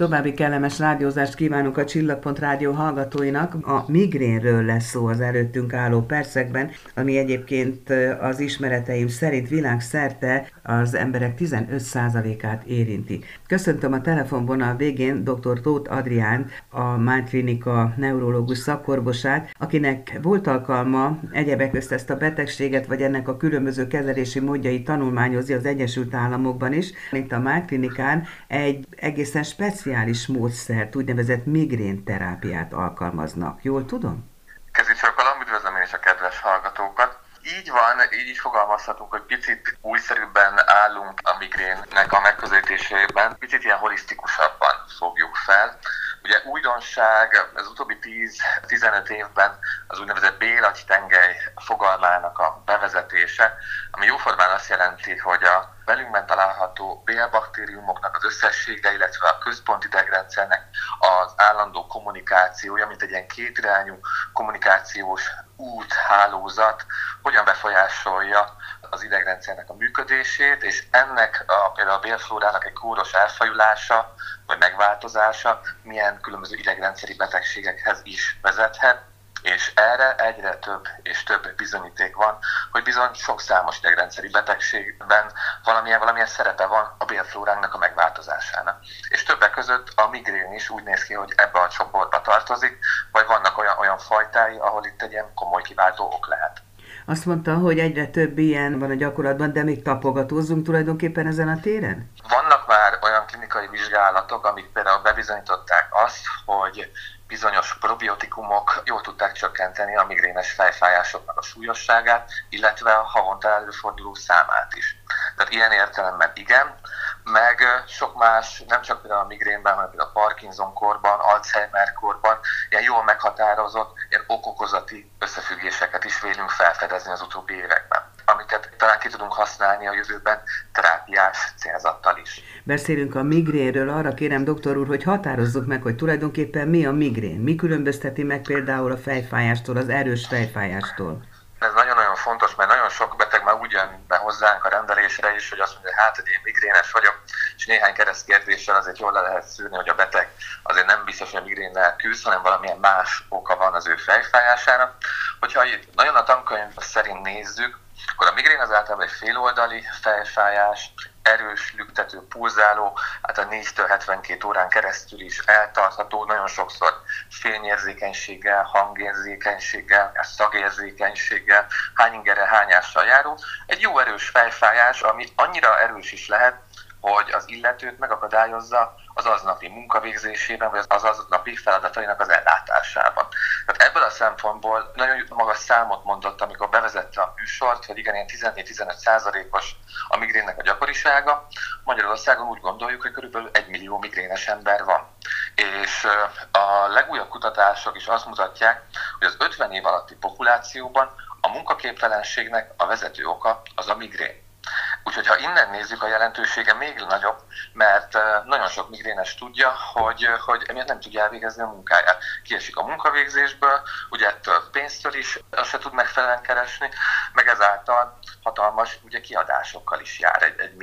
További kellemes rádiózást kívánunk a Csillagpont Rádió hallgatóinak. A migrénről lesz szó az előttünk álló percekben, ami egyébként az ismereteim szerint világszerte az emberek 15%-át érinti. Köszöntöm a telefonvonal végén dr. Tóth Adrián, a Mind Klinika neurológus szakorvosát, akinek volt alkalma egyebek közt ezt a betegséget, vagy ennek a különböző kezelési módjai tanulmányozni az Egyesült Államokban is. Itt a Klinikán egy egészen speciális speciális módszert, úgynevezett migrénterápiát alkalmaznak. Jól tudom? Kezicsorkolom, üdvözlöm én is a kedves hallgatókat. Így van, így is fogalmazhatunk, hogy picit újszerűbben állunk a migrénnek a megközelítésében, picit ilyen holisztikusabban fogjuk fel. Ugye újdonság az utóbbi 10-15 évben az úgynevezett bélagytengely fogalmának a bevezetése, ami jóformán azt jelenti, hogy a velünkben található bélbaktériumoknak az összessége, illetve a központi idegrendszernek az állandó kommunikációja, mint egy ilyen kétirányú kommunikációs úthálózat, hogyan befolyásolja az idegrendszernek a működését, és ennek a, például a bélflórának egy kóros elfajulása, vagy megváltozása milyen különböző idegrendszeri betegségekhez is vezethet és erre egyre több és több bizonyíték van, hogy bizony sok számos idegrendszeri betegségben valamilyen, valamilyen szerepe van a bélflóránknak a megváltozásának. És többek között a migrén is úgy néz ki, hogy ebbe a csoportba tartozik, vagy vannak olyan, olyan fajtái, ahol itt egy ilyen komoly kiváltó ok lehet. Azt mondta, hogy egyre több ilyen van a gyakorlatban, de még tapogatózzunk tulajdonképpen ezen a téren? Vannak már olyan klinikai vizsgálatok, amik például bebizonyították azt, hogy bizonyos probiotikumok jól tudták csökkenteni a migrénes fejfájásoknak a súlyosságát, illetve a havonta előforduló számát is. Tehát ilyen értelemben igen, meg sok más, nem csak például a migrénben, hanem például a Parkinson korban, Alzheimer korban, ilyen jól meghatározott, ilyen okokozati összefüggéseket is vélünk felfedezni az utóbbi években amiket talán ki tudunk használni a jövőben terápiás célzattal is. Beszélünk a migrénről, arra kérem doktor úr, hogy határozzuk meg, hogy tulajdonképpen mi a migrén. Mi különbözteti meg például a fejfájástól, az erős fejfájástól? Ez nagyon-nagyon fontos, mert nagyon sok beteg már úgy jön be hozzánk a rendelésre is, hogy azt mondja, hogy hát, hogy én migrénes vagyok, és néhány keresztkérdéssel azért jól le lehet szűrni, hogy a beteg azért nem biztos, hogy a migrénnel küzd, hanem valamilyen más oka van az ő fejfájásának. Hogyha nagyon a tankönyv szerint nézzük, akkor a migrén az általában egy féloldali fejfájás, erős, lüktető, pulzáló, hát a 4-től 72 órán keresztül is eltartható, nagyon sokszor fényérzékenységgel, hangérzékenységgel, szagérzékenységgel, hányingere, hányással járó. Egy jó erős fejfájás, ami annyira erős is lehet, hogy az illetőt megakadályozza az aznapi munkavégzésében, vagy az aznapi feladatainak az ellátásában. Tehát ebből a szempontból nagyon magas számot mondott, amikor bevezette a műsort, hogy igen, ilyen 14-15 százalékos a migrénnek a gyakorisága. Magyarországon úgy gondoljuk, hogy körülbelül egy millió migrénes ember van. És a legújabb kutatások is azt mutatják, hogy az 50 év alatti populációban a munkaképtelenségnek a vezető oka az a migrén. Úgyhogy ha innen nézzük, a jelentősége még nagyobb, mert nagyon sok migrénes tudja, hogy, hogy emiatt nem tudja elvégezni a munkáját. Kiesik a munkavégzésből, ugye ettől pénztől is azt se tud megfelelően keresni, meg ezáltal hatalmas ugye, kiadásokkal is jár egy, egy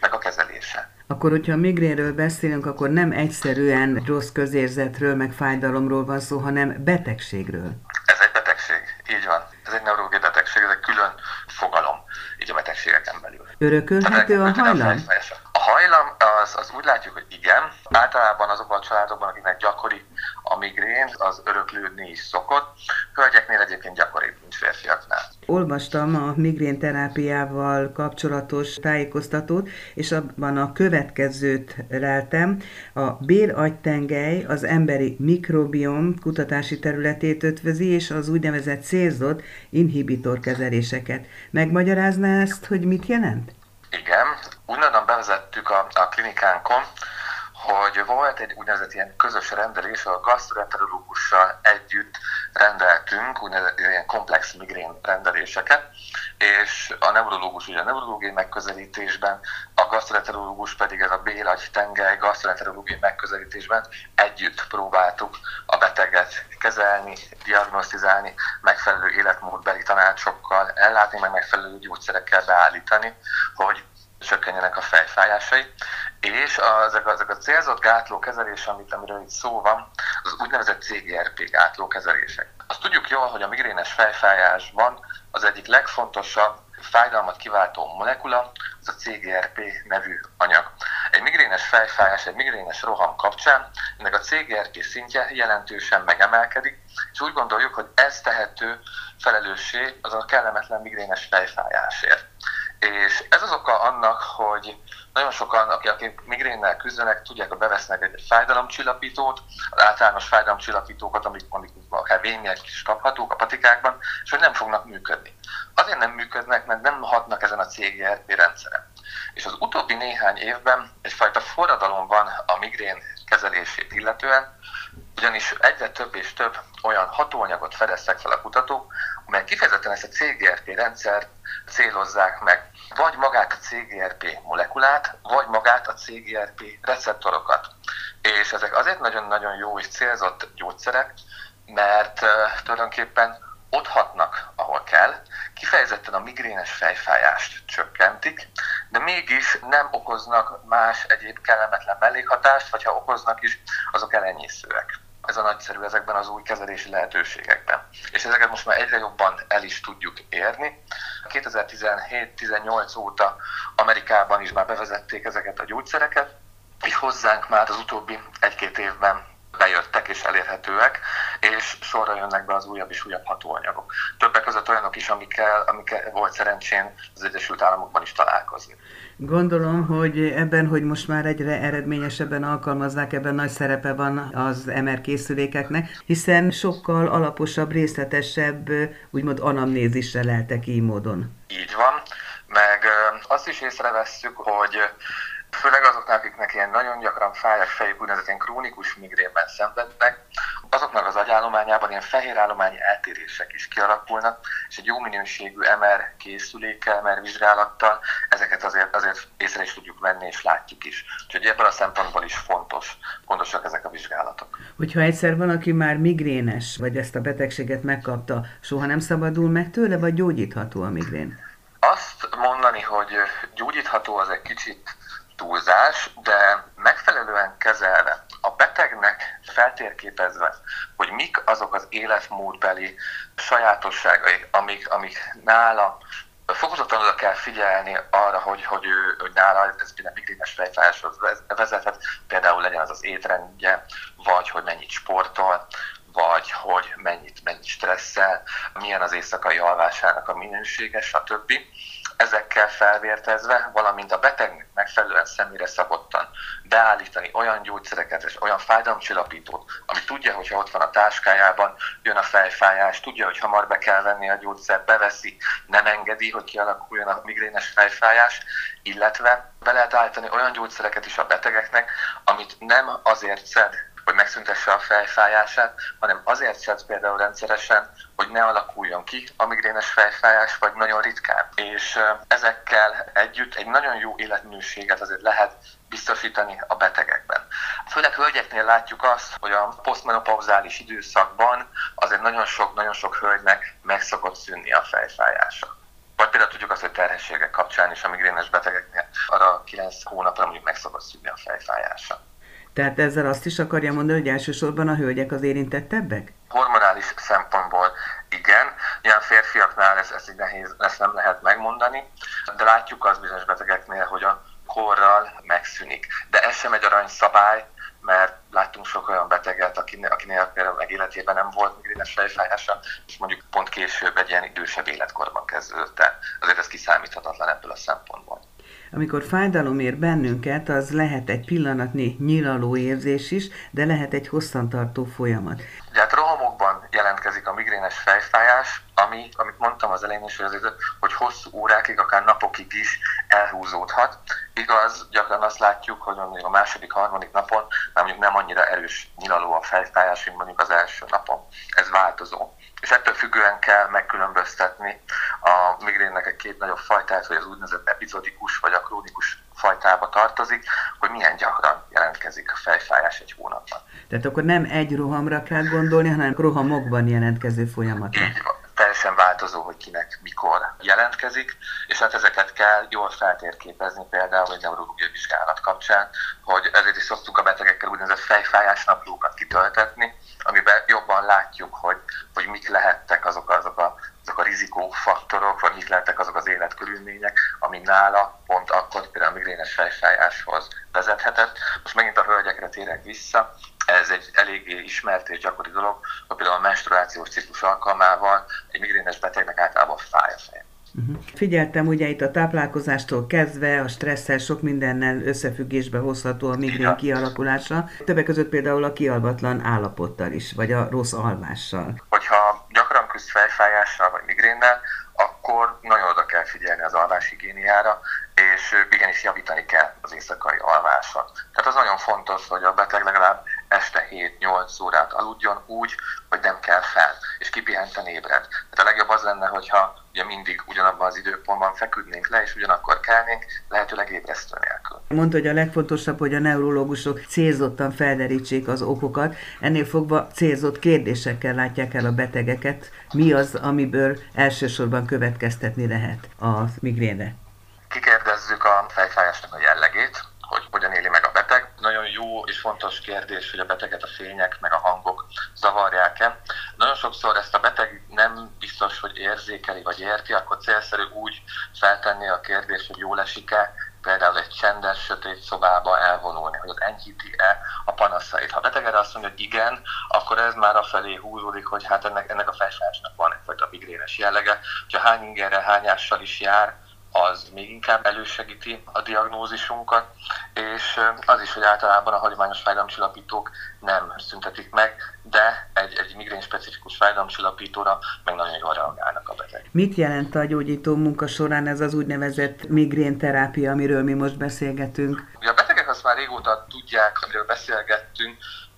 meg a kezelése. Akkor, hogyha a migrénről beszélünk, akkor nem egyszerűen rossz közérzetről, meg fájdalomról van szó, hanem betegségről. Ez egy betegség, így van. Ez egy neurológiai betegség, ez egy külön fogalom így a betegségeken belül. Örökölhető a hajlam? A hajlam az, az úgy látjuk, hogy igen. Általában azokban a családokban, akiknek gyakori a migrén, az öröklődni is szokott. Hölgyeknél egyébként férfiaknál. Olvastam a migrén terápiával kapcsolatos tájékoztatót, és abban a következőt leltem. A bélagytengely az emberi mikrobiom kutatási területét ötvözi, és az úgynevezett célzott inhibitor kezeléseket. Megmagyarázná ezt, hogy mit jelent? Igen, úgynevezett bevezettük a, a klinikánkon, hogy volt egy úgynevezett ilyen közös rendelés, a gastroenterológussal együtt rendeltünk úgynevezett ilyen komplex migrén rendeléseket, és a neurológus ugye a neurológiai megközelítésben, a gastroenterológus pedig ez a bélagy tengely gastroenterológiai megközelítésben együtt próbáltuk a beteget kezelni, diagnosztizálni, megfelelő életmódbeli tanácsokkal, ellátni, meg megfelelő gyógyszerekkel beállítani, hogy csökkenjenek a fejfájásai, És ezek, ezek a célzott gátlókezelés, amit, amiről itt szó van, az úgynevezett CGRP gátlókezelések. Azt tudjuk jól, hogy a migrénes fejfájásban az egyik legfontosabb fájdalmat kiváltó molekula az a CGRP nevű anyag. Egy migrénes fejfájás, egy migrénes roham kapcsán ennek a CGRP szintje jelentősen megemelkedik, és úgy gondoljuk, hogy ez tehető felelőssé az a kellemetlen migrénes fejfájásért. És ez az oka annak, hogy nagyon sokan, akik migrénnel küzdenek, tudják, hogy bevesznek egy fájdalomcsillapítót, az általános fájdalomcsillapítókat, amik, amik akár vények is kaphatók a patikákban, és hogy nem fognak működni. Azért nem működnek, mert nem hatnak ezen a CGRP rendszeren. És az utóbbi néhány évben egyfajta forradalom van a migrén kezelését illetően, ugyanis egyre több és több olyan hatóanyagot fedeztek fel a kutatók, amelyek kifejezetten ezt a CGRP rendszert célozzák meg. Vagy magát a CGRP molekulát, vagy magát a CGRP receptorokat. És ezek azért nagyon-nagyon jó és célzott gyógyszerek, mert tulajdonképpen ott hatnak, ahol kell, kifejezetten a migrénes fejfájást csökkentik, de mégis nem okoznak más egyéb kellemetlen mellékhatást, vagy ha okoznak is, azok elenyészőek. Ez a nagyszerű ezekben az új kezelési lehetőségekben. És ezeket most már egyre jobban el is tudjuk érni. 2017-18 óta Amerikában is már bevezették ezeket a gyógyszereket, és hozzánk már az utóbbi egy-két évben bejöttek és elérhetőek, és sorra jönnek be az újabb és újabb hatóanyagok. Többek között olyanok is, amikkel, amikkel volt szerencsén az Egyesült Államokban is találkozni. Gondolom, hogy ebben, hogy most már egyre eredményesebben alkalmazzák, ebben nagy szerepe van az MR készülékeknek, hiszen sokkal alaposabb, részletesebb, úgymond anamnézisre lehetek így módon. Így van, meg azt is észrevesszük, hogy főleg azoknak, akiknek ilyen nagyon gyakran fájás fejük, úgynevezett ilyen krónikus migrénben szenvednek, azoknak az agyállományában ilyen fehér állományi eltérések is kialakulnak, és egy jó minőségű MR készülékkel, MR vizsgálattal ezeket azért, azért észre is tudjuk venni, és látjuk is. Úgyhogy ebből a szempontból is fontos, fontosak ezek a vizsgálatok. Hogyha egyszer valaki már migrénes, vagy ezt a betegséget megkapta, soha nem szabadul meg tőle, vagy gyógyítható a migrén? Azt mondani, hogy gyógyítható, az egy kicsit túlzás, de megfelelően kezelve, a betegnek feltérképezve, hogy mik azok az életmódbeli sajátosságai, amik, amik nála fokozottan oda kell figyelni arra, hogy, hogy, ő, hogy nála ez például migrénes fejfájáshoz vezethet, például legyen az az étrendje, vagy hogy mennyit sportol, vagy hogy mennyit, mennyit stresszel, milyen az éjszakai alvásának a minősége, stb ezekkel felvértezve, valamint a betegnek megfelelően személyre szabottan beállítani olyan gyógyszereket és olyan fájdalomcsillapítót, ami tudja, hogy ott van a táskájában, jön a fejfájás, tudja, hogy hamar be kell venni a gyógyszert, beveszi, nem engedi, hogy kialakuljon a migrénes fejfájás, illetve be lehet állítani olyan gyógyszereket is a betegeknek, amit nem azért szed, hogy megszüntesse a fejfájását, hanem azért szedsz például rendszeresen, hogy ne alakuljon ki a migrénes fejfájás, vagy nagyon ritkán. És ezekkel együtt egy nagyon jó életminőséget azért lehet biztosítani a betegekben. Főleg hölgyeknél látjuk azt, hogy a posztmenopauzális időszakban azért nagyon sok, nagyon sok hölgynek meg szokott szűnni a fejfájása. Vagy például tudjuk azt, hogy terhességek kapcsán is a migrénes betegeknél arra 9 hónapra mondjuk meg szokott szűnni a fejfájása. Tehát ezzel azt is akarja mondani, hogy elsősorban a hölgyek az érintettebbek? Hormonális szempontból igen. Ilyen férfiaknál ez, ez így nehéz, ezt nem lehet megmondani, de látjuk az bizonyos betegeknél, hogy a korral megszűnik. De ez sem egy aranyszabály, mert láttunk sok olyan beteget, akinél, akinél például meg életében nem volt migrénes fejfájása, és mondjuk pont később egy ilyen idősebb életkorban kezdődött. Azért ez kiszámíthatatlan ebből a szempontból. Amikor fájdalom ér bennünket, az lehet egy pillanatnyi nyilaló érzés is, de lehet egy hosszantartó folyamat. Ugye hát rohamokban jelentkezik a migrénes fejfájás, ami, amit mondtam az elején is, hogy, azért, hogy hosszú órákig, akár napokig is elhúzódhat. Igaz, gyakran azt látjuk, hogy mondjuk a második, harmadik napon már mondjuk nem annyira erős nyilaló a fejfájás, mint mondjuk az első napon. Ez változó. És ettől függően kell megkülönböztetni a migrénnek egy két nagyobb fajtát, hogy az úgynevezett epizodikus vagy a krónikus fajtába tartozik, hogy milyen gyakran jelentkezik a fejfájás egy hónapban. Tehát akkor nem egy rohamra kell gondolni, hanem rohamokban jelentkező folyamatra. Így van. Teljesen változó, hogy kinek mikor jelentkezik, és hát ezeket kell jól feltérképezni például egy neurológiai vizsgálat kapcsán, hogy ezért is szoktuk a betegekkel úgynevezett fejfájás naplókat kitöltetni, amiben jobban látjuk, hogy, hogy mik lehettek azok, azok, a, azok a rizikófaktorok, vagy mik lehettek azok az életkörülmények, ami nála pont akkor például a migrénes fejfájáshoz vezethetett. Most megint a hölgyekre térek vissza, ez egy eléggé ismert és gyakori dolog, hogy például a menstruációs ciklus alkalmával egy migrénes betegnek általában fáj a feje. Uh-huh. Figyeltem ugye itt a táplálkozástól kezdve, a stresszel sok mindennel összefüggésbe hozható a migrén ja. kialakulása. Többek között például a kialvatlan állapottal is, vagy a rossz alvással. Hogyha gyakran küzd fejfájással vagy migrénnel, akkor nagyon oda kell figyelni az alváshigiéniára, és igenis javítani kell az éjszakai alvásat. Tehát az nagyon fontos, hogy a beteg legalább este 7-8 órát aludjon úgy, hogy nem kell fel, és kipihenten ébred. Tehát a legjobb az lenne, hogyha ugye mindig ugyanabban az időpontban feküdnénk le, és ugyanakkor kelnénk, lehetőleg ébresztő nélkül. Mondta, hogy a legfontosabb, hogy a neurológusok célzottan felderítsék az okokat, ennél fogva célzott kérdésekkel látják el a betegeket, mi az, amiből elsősorban következtetni lehet a migrénre. Kikérdezzük a fejfájásnak a jellegét, hogy hogyan éli meg. Nagyon jó és fontos kérdés, hogy a beteget a fények meg a hangok zavarják-e. Nagyon sokszor ezt a beteg nem biztos, hogy érzékeli vagy érti, akkor célszerű úgy feltenni a kérdést, hogy jól esik-e, például egy csendes, sötét szobába elvonulni, hogy az enyhíti-e a panaszait. Ha a beteg erre azt mondja, hogy igen, akkor ez már afelé húzódik, hogy hát ennek, ennek a fejfájásnak van egyfajta migrénes jellege. Ha hány ingerre, hányással is jár, az még inkább elősegíti a diagnózisunkat, és az is, hogy általában a hagyományos fájdalomcsillapítók nem szüntetik meg, de egy, egy migrén-specifikus fájdalomcsillapítóra meg nagyon jól reagálnak a beteg. Mit jelent a gyógyító munka során ez az úgynevezett migrénterápia, amiről mi most beszélgetünk? Ugye a betegek azt már régóta tudják, amiről beszélgettünk,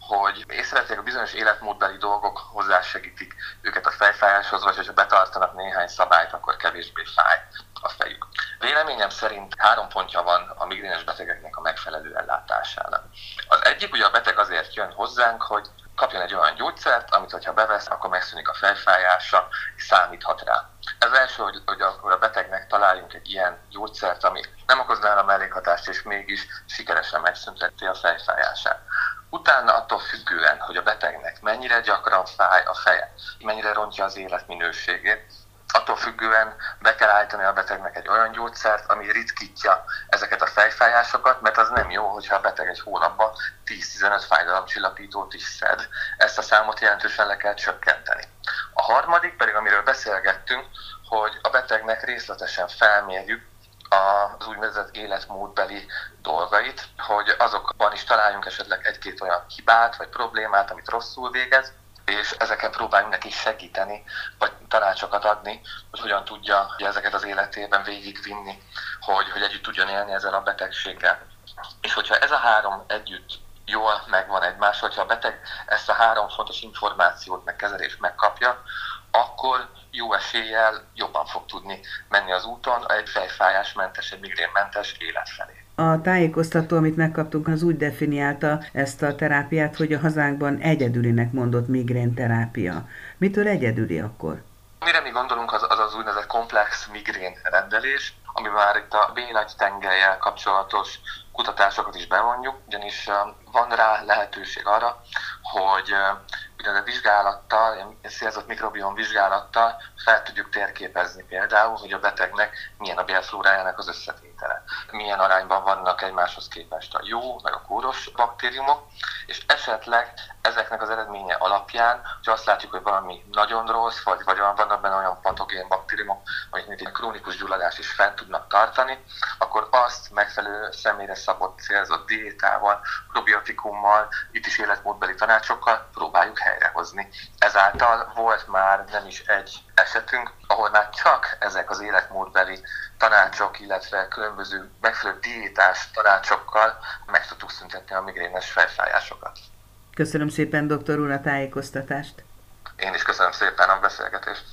hogy észrevették a bizonyos életmódbeli dolgok hozzásegítik őket a fejfájáshoz, vagy hogyha betartanak néhány szabályt, akkor kevésbé fáj a fejük. Véleményem szerint három pontja van a migrénes betegeknek a megfelelő ellátásának. Az egyik, ugye a beteg azért jön hozzánk, hogy kapjon egy olyan gyógyszert, amit hogyha bevesz, akkor megszűnik a fejfájása, és számíthat rá. Ez első, hogy, hogy akkor a betegnek találjunk egy ilyen gyógyszert, ami nem okozná a mellékhatást, és mégis sikeresen megszünteti a fejfájását. Utána attól függően, hogy a betegnek mennyire gyakran fáj a feje, mennyire rontja az életminőségét, attól függően be kell állítani a betegnek egy olyan gyógyszert, ami ritkítja ezeket a fejfájásokat, mert az nem jó, hogyha a beteg egy hónapban 10-15 fájdalomcsillapítót is szed. Ezt a számot jelentősen le kell csökkenteni. A harmadik pedig, amiről beszélgettünk, hogy a betegnek részletesen felmérjük az úgynevezett életmódbeli dolgait, hogy azokban is találjunk esetleg egy-két olyan hibát vagy problémát, amit rosszul végez, és ezeken próbáljunk neki segíteni, vagy tanácsokat adni, hogy hogyan tudja hogy ezeket az életében végigvinni, hogy, hogy együtt tudjon élni ezzel a betegséggel. És hogyha ez a három együtt jól megvan egymás, hogyha a beteg ezt a három fontos információt meg kezelést megkapja, akkor jó eséllyel jobban fog tudni menni az úton egy fejfájásmentes, egy migrénmentes élet felé. A tájékoztató, amit megkaptunk, az úgy definiálta ezt a terápiát, hogy a hazánkban egyedülinek mondott migrén terápia. Mitől egyedüli akkor? Mire mi gondolunk, az az, az úgynevezett komplex migrén rendelés, ami már itt a bénagy tengelyel kapcsolatos kutatásokat is bevonjuk, ugyanis van rá lehetőség arra, hogy a vizsgálattal, szélzott mikrobiom vizsgálattal fel tudjuk térképezni például, hogy a betegnek milyen a bélflórájának az összetétele, milyen arányban vannak egymáshoz képest a jó, meg a kóros baktériumok, és esetleg ezeknek az eredménye alapján, hogy azt látjuk, hogy valami nagyon rossz, vagy, vagy vannak benne olyan patogén baktériumok, amik mint egy krónikus gyulladás is fent tudnak tartani, akkor azt megfelelő személyre szabott célzott diétával, probiotikummal, itt is életmódbeli tanácsokkal próbáljuk helyrehozni. Ezáltal volt már nem is egy esetünk, ahol már csak ezek az életmódbeli tanácsok, illetve különböző megfelelő diétás tanácsokkal meg tudtuk szüntetni a migrénes fejfájásokat. Köszönöm szépen, doktor úr, a tájékoztatást. Én is köszönöm szépen a beszélgetést.